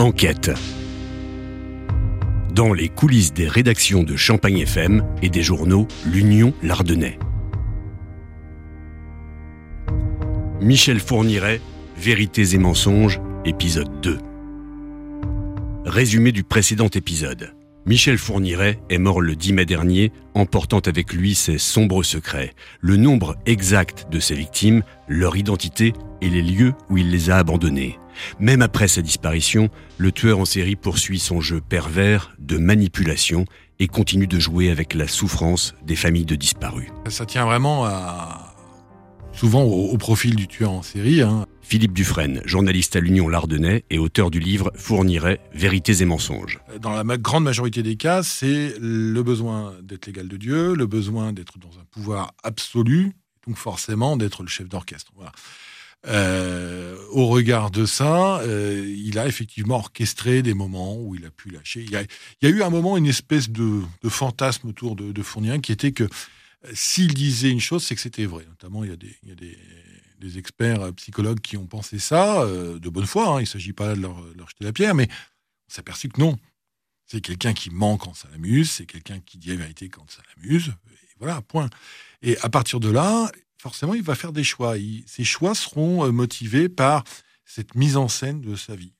Enquête. Dans les coulisses des rédactions de Champagne FM et des journaux L'Union Lardonnais. Michel Fourniret, Vérités et mensonges, épisode 2. Résumé du précédent épisode. Michel Fourniret est mort le 10 mai dernier, emportant avec lui ses sombres secrets, le nombre exact de ses victimes, leur identité et les lieux où il les a abandonnées. Même après sa disparition, le tueur en série poursuit son jeu pervers de manipulation et continue de jouer avec la souffrance des familles de disparus. Ça tient vraiment à... souvent au, profil du tueur en série. Hein. Philippe Dufresne, journaliste à l'Union Lardonnais et auteur du livre Fournirait Vérités et mensonges. Dans la grande majorité des cas, c'est le besoin d'être l'égal de Dieu, le besoin d'être dans un pouvoir absolu, donc forcément d'être le chef d'orchestre. Euh, au regard de ça, euh, il a effectivement orchestré des moments où il a pu lâcher. Il y a, eu un moment, une espèce de, fantasme autour de, de qui était que euh, s'il disait une chose, c'est que c'était vrai. Notamment, il y a des des experts euh, psychologues qui ont pensé ça, euh, de bonne foi, hein, il ne s'agit pas de leur, jeter la pierre, mais on s'est aperçu que non. C'est quelqu'un qui ment quand ça l'amuse, c'est quelqu'un qui dit la vérité quand ça l'amuse, voilà, point. Et à partir de là, forcément, il va faire des choix. ces choix seront euh, motivés par cette mise en scène de sa vie.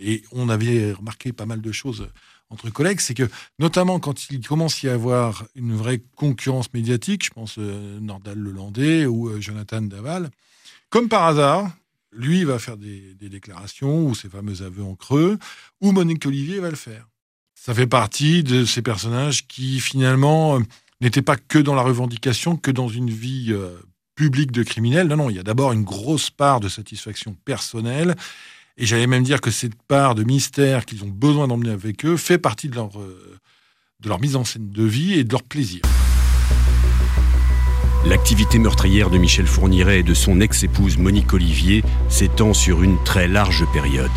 Et on avait remarqué pas mal de choses entre collègues, c'est que notamment quand il commence à y avoir une vraie concurrence médiatique, je pense Nordal Lelandais ou Jonathan Daval, comme par hasard, lui va faire des, déclarations ou ses fameux aveux en creux, ou Monique Olivier va le faire. Ça fait partie de ces personnages qui finalement euh, n'étaient pas que dans la revendication, que dans une vie euh, publique de criminel. Non, non, il y a d'abord une grosse part de satisfaction personnelle. Et j'allais même dire que cette part de mystère qu'ils ont besoin d'emmener avec eux fait partie de leur, euh, de leur mise en scène de vie et de leur plaisir. L'activité meurtrière de Michel Fourniret et de son ex-épouse Monique Olivier s'étend sur une très large période.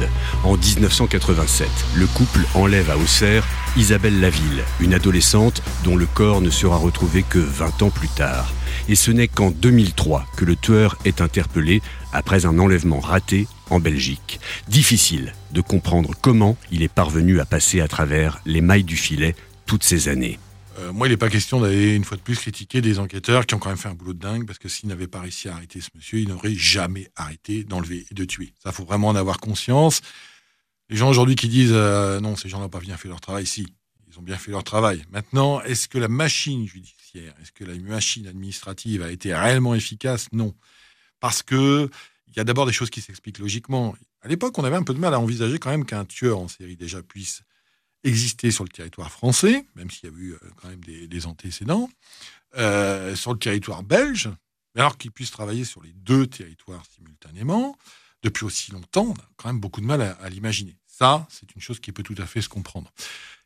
En 1987, le couple enlève à Auxerre Isabelle Laville, une adolescente dont le corps ne sera retrouvé que 20 ans plus tard. Et ce n'est qu'en 2003 que le tueur est interpellé après un enlèvement raté en Belgique. Difficile de comprendre comment il est parvenu à passer à travers les mailles du filet toutes ces années. Euh, moi, il n'est pas question d'aller une fois de plus critiquer des enquêteurs qui ont quand même fait un boulot de dingue, parce que s'ils n'avaient pas réussi à arrêter ce monsieur, ils n'auraient jamais arrêté d'enlever et de tuer. Ça, faut vraiment en avoir conscience. Les gens aujourd'hui qui disent euh, non, ces gens n'ont pas bien fait leur travail, si, ils ont bien fait leur travail. Maintenant, est-ce que la machine judiciaire, est-ce que la machine administrative a été réellement efficace? Non. Parce que il y a d'abord des choses qui s'expliquent logiquement. À l'époque, on avait un peu de mal à envisager quand même qu'un tueur en série déjà puisse exister sur le territoire français, même s'il y a eu euh, quand même des, antécédents, euh, sur le territoire belge, mais alors qu'il puisse travailler sur les deux territoires simultanément, depuis aussi longtemps, on a quand même beaucoup de mal à, l'imaginer. Ça, c'est une chose qui peut tout à fait se comprendre.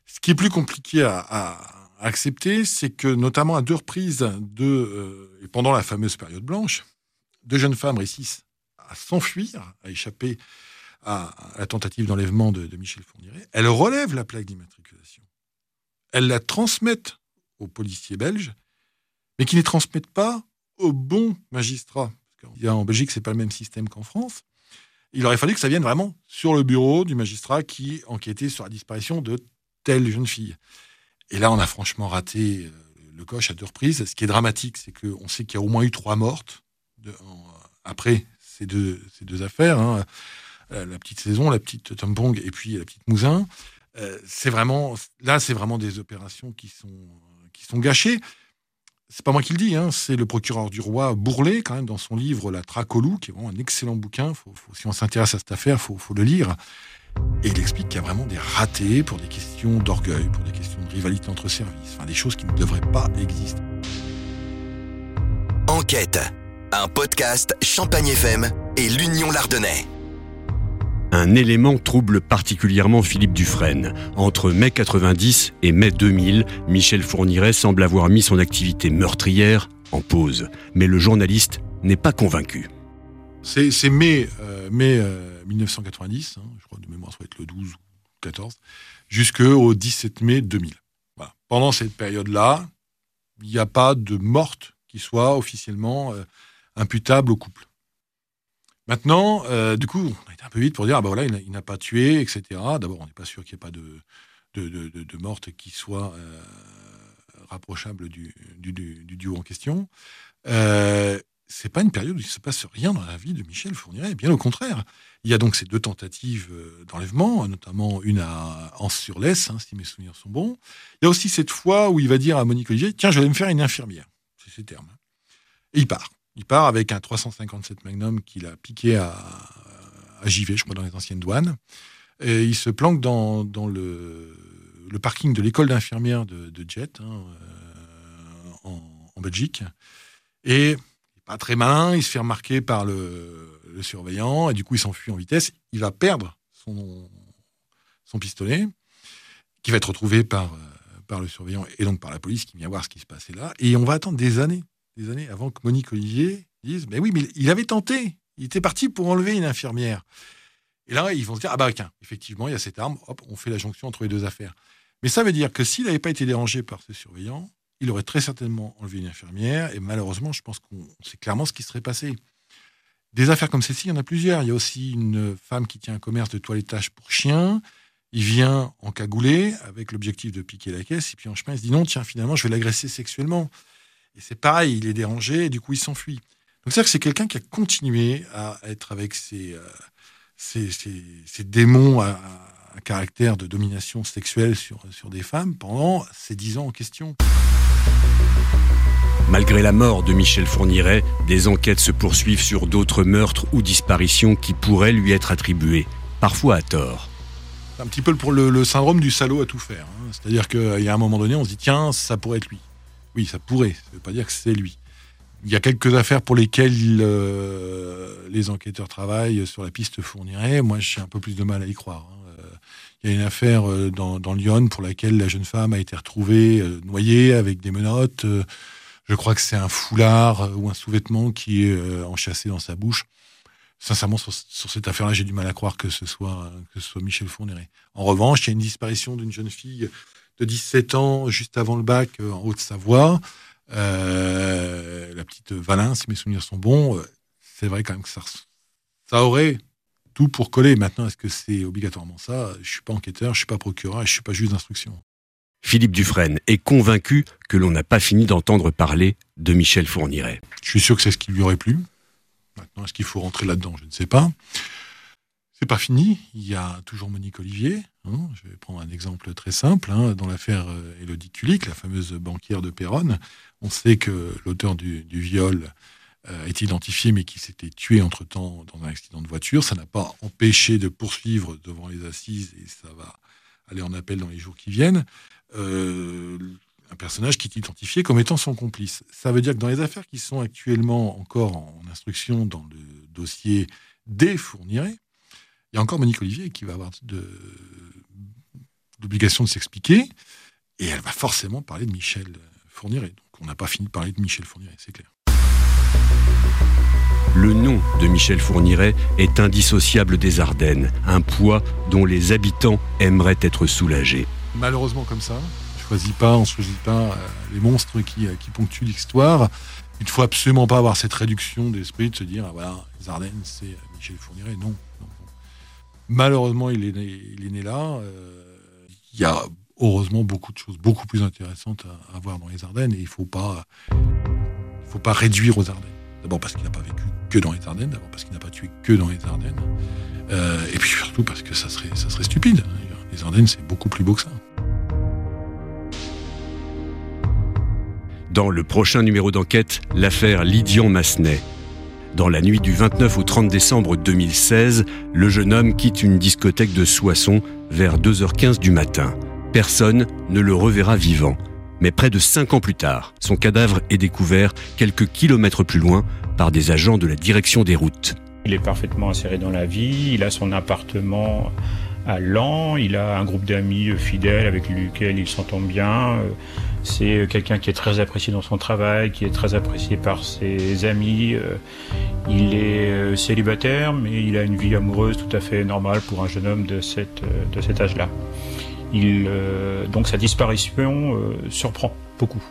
Ce qui est plus compliqué à, accepter, c'est que notamment à deux reprises, euh, pendant la fameuse période blanche, deux jeunes femmes réussissent à s'enfuir, à échapper à, la tentative d'enlèvement de, Michel Fourniret, elle relève la plaque d'immatriculation. Elle la transmettent aux policiers belges, mais qui ne les transmettent pas au bon magistrat. En Belgique, c'est pas le même système qu'en France. Il aurait fallu que ça vienne vraiment sur le bureau du magistrat qui enquêtait sur la disparition de telle jeune fille. Et là, on a franchement raté euh, le coche à deux reprises. Ce qui est dramatique, c'est qu'on sait qu'il y a au moins eu trois mortes après ces deux, ces deux affaires. Hein. Euh, la petite saison, la petite Tompong et puis la petite Mouzin. Euh, c'est vraiment, là, c'est vraiment des opérations qui sont, qui sont gâchées. C'est pas moi qui le dis, hein, c'est le procureur du roi Bourlet, quand même, dans son livre La Tracolou, qui est vraiment un excellent bouquin. Faut, si on s'intéresse à cette affaire, faut, faut le lire. Et il explique qu'il y a vraiment des ratés pour des questions d'orgueil, pour des questions de rivalité entre services, enfin des choses qui ne devraient pas exister. Enquête, un podcast Champagne FM et l'Union Lardonnais. Un élément trouble particulièrement Philippe Dufresne. Entre mai 90 et mai 2000, Michel Fourniret semble avoir mis son activité meurtrière en pause. Mais le journaliste n'est pas convaincu. C'est mai, euh, mai 1990, euh, hein, je crois de mémoire ça va être le 12 ou 14, jusqu'au 17 mai 2000. Pendant cette période-là, il n'y a pas de morte qui soit officiellement euh, imputable au couple. Maintenant, euh, du coup, on a été un peu vite pour dire, ah bah voilà, il n'a pas tué, etc. D'abord, on n'est pas sûr qu'il n'y ait pas de, de, de, morte qui soit euh, rapprochable du, du, du, duo en question. Euh, c'est pas une période où il se passe rien dans la vie de Michel Fourniret, bien au contraire. Il y a donc ces deux tentatives euh, d'enlèvement, notamment une à Anse-sur-Lesse, hein, si mes souvenirs sont bons. Il y a aussi cette fois où il va dire à Monique Olivier Tiens, je vais me faire une infirmière. C'est ces termes. Et il part. Il part avec un 357 Magnum qu'il a piqué à, à JV, je crois, dans les anciennes douanes. Et il se planque dans, le, parking de l'école d'infirmière de, Jet, hein, euh, en, en, Belgique. Et pas très malin, il se fait remarquer par le, surveillant, et du coup, il s'enfuit en vitesse. Il va perdre son, pistolet, qui va être retrouvé par, par le surveillant et donc par la police qui vient voir ce qui se passait là. Et on va attendre des années des années avant que Monique Olivier dise Mais oui, mais il avait tenté. Il était parti pour enlever une infirmière. Et là, ils vont se dire Ah bah, tiens, effectivement, il y a cette arme. Hop, on fait la jonction entre les deux affaires. Mais ça veut dire que s'il n'avait pas été dérangé par ce surveillant, il aurait très certainement enlevé une infirmière. Et malheureusement, je pense qu'on sait clairement ce qui serait passé. Des affaires comme celle-ci, il y en a plusieurs. Il y a aussi une femme qui tient un commerce de toilettage pour chiens. Il vient en cagoulé avec l'objectif de piquer la caisse. Et puis en chemin, il se dit non, tiens, finalement, je vais l'agresser sexuellement. Et c'est pareil, il est dérangé et du coup il s'enfuit. Donc c'est-à-dire que c'est quelqu'un qui a continué à être avec ses, euh, ses, ses, ses démons à, à, caractère de domination sexuelle sur, sur des femmes pendant ces dix ans en question. Malgré la mort de Michel Fourniret, des enquêtes se poursuivent sur d'autres meurtres ou disparitions qui pourraient lui être attribuées, parfois à tort. C'est un petit peu pour le, le, syndrome du salaud à tout faire. Hein. C'est-à-dire qu'il y a un moment donné, on se dit tiens, ça pourrait être lui. Oui, ça pourrait. Ça ne veut pas dire que c'est lui. Il y a quelques affaires pour lesquelles euh, les enquêteurs travaillent sur la piste fournirait. Moi, j'ai un peu plus de mal à y croire. Hein. Il y a une affaire euh, dans, Lyon pour laquelle la jeune femme a été retrouvée euh, noyée avec des menottes. Je crois que c'est un foulard ou un sous-vêtement qui est enchâssé dans sa bouche. Sincèrement, sur, cette affaire-là, j'ai du mal à croire que ce soit, que ce soit Michel Fourniret. En revanche, il y a une disparition d'une jeune fille de 17 ans, juste avant le bac, euh, en Haute-Savoie. Euh, la petite Valin, si mes souvenirs sont bons, euh, c'est vrai quand même que ça, ça aurait tout pour coller. Maintenant, est-ce que c'est obligatoirement ça? Je suis pas enquêteur, je suis pas procureur, je suis pas juge d'instruction. Philippe Dufresne est convaincu que l'on n'a pas fini d'entendre parler de Michel Fourniret. Je suis sûr que c'est ce qui lui aurait plu. Maintenant, est-ce qu'il faut rentrer là-dedans? Je ne sais pas. C'est pas fini. Il y a toujours Monique Olivier. Hein. Je vais prendre un exemple très simple. Hein. Dans l'affaire Elodie euh, Kulik, la fameuse banquière de Péronne, on sait que l'auteur du, viol euh, est identifié, mais qui s'était tué entre-temps dans un accident de voiture. Ça n'a pas empêché de poursuivre devant les assises et ça va aller en appel dans les jours qui viennent. Euh, un personnage qui est identifié comme étant son complice. Ça veut dire que dans les affaires qui sont actuellement encore en instruction dans le dossier des fournirés, il y a encore Monique Olivier qui va avoir l'obligation de, s'expliquer, et elle va forcément parler de Michel Fourniret. Donc on n'a pas fini de parler de Michel Fourniret, c'est clair. Le nom de Michel Fourniret est indissociable des Ardennes, un poids dont les habitants aimeraient être soulagés. Malheureusement comme ça, on choisit pas, on choisit pas euh, les monstres qui, euh, qui ponctuent l'histoire. Il ne faut absolument pas avoir cette réduction d'esprit de se dire, ah, voilà, les Ardennes, c'est Michel Fourniret. Non, non, Malheureusement, il est né, là. Euh, il y a heureusement beaucoup de choses beaucoup plus intéressantes à, voir dans les Ardennes et il ne faut pas, réduire aux Ardennes. D'abord parce qu'il n'a pas vécu que dans les Ardennes, d'abord parce qu'il n'a pas tué que dans les Ardennes, euh, et puis surtout parce que ça serait, stupide. Les Ardennes, c'est beaucoup plus beau que ça. Dans le prochain numéro d'enquête, l'affaire Lydian Massenet. Dans la nuit du 29 au 30 décembre 2016, le jeune homme quitte une discothèque de Soissons vers 2h15 du matin. Personne ne le reverra vivant. Mais près de cinq ans plus tard, son cadavre est découvert quelques kilomètres plus loin par des agents de la direction des routes. Il est parfaitement inséré dans la vie, il a son appartement à Lens, il a un groupe d'amis fidèles avec lesquels il s'entend bien. C'est quelqu'un qui est très apprécié dans son travail, qui est très apprécié par ses amis. Il est célibataire, mais il a une vie amoureuse tout à fait normale pour un jeune homme de, de cet âge-là. Donc sa disparition surprend beaucoup.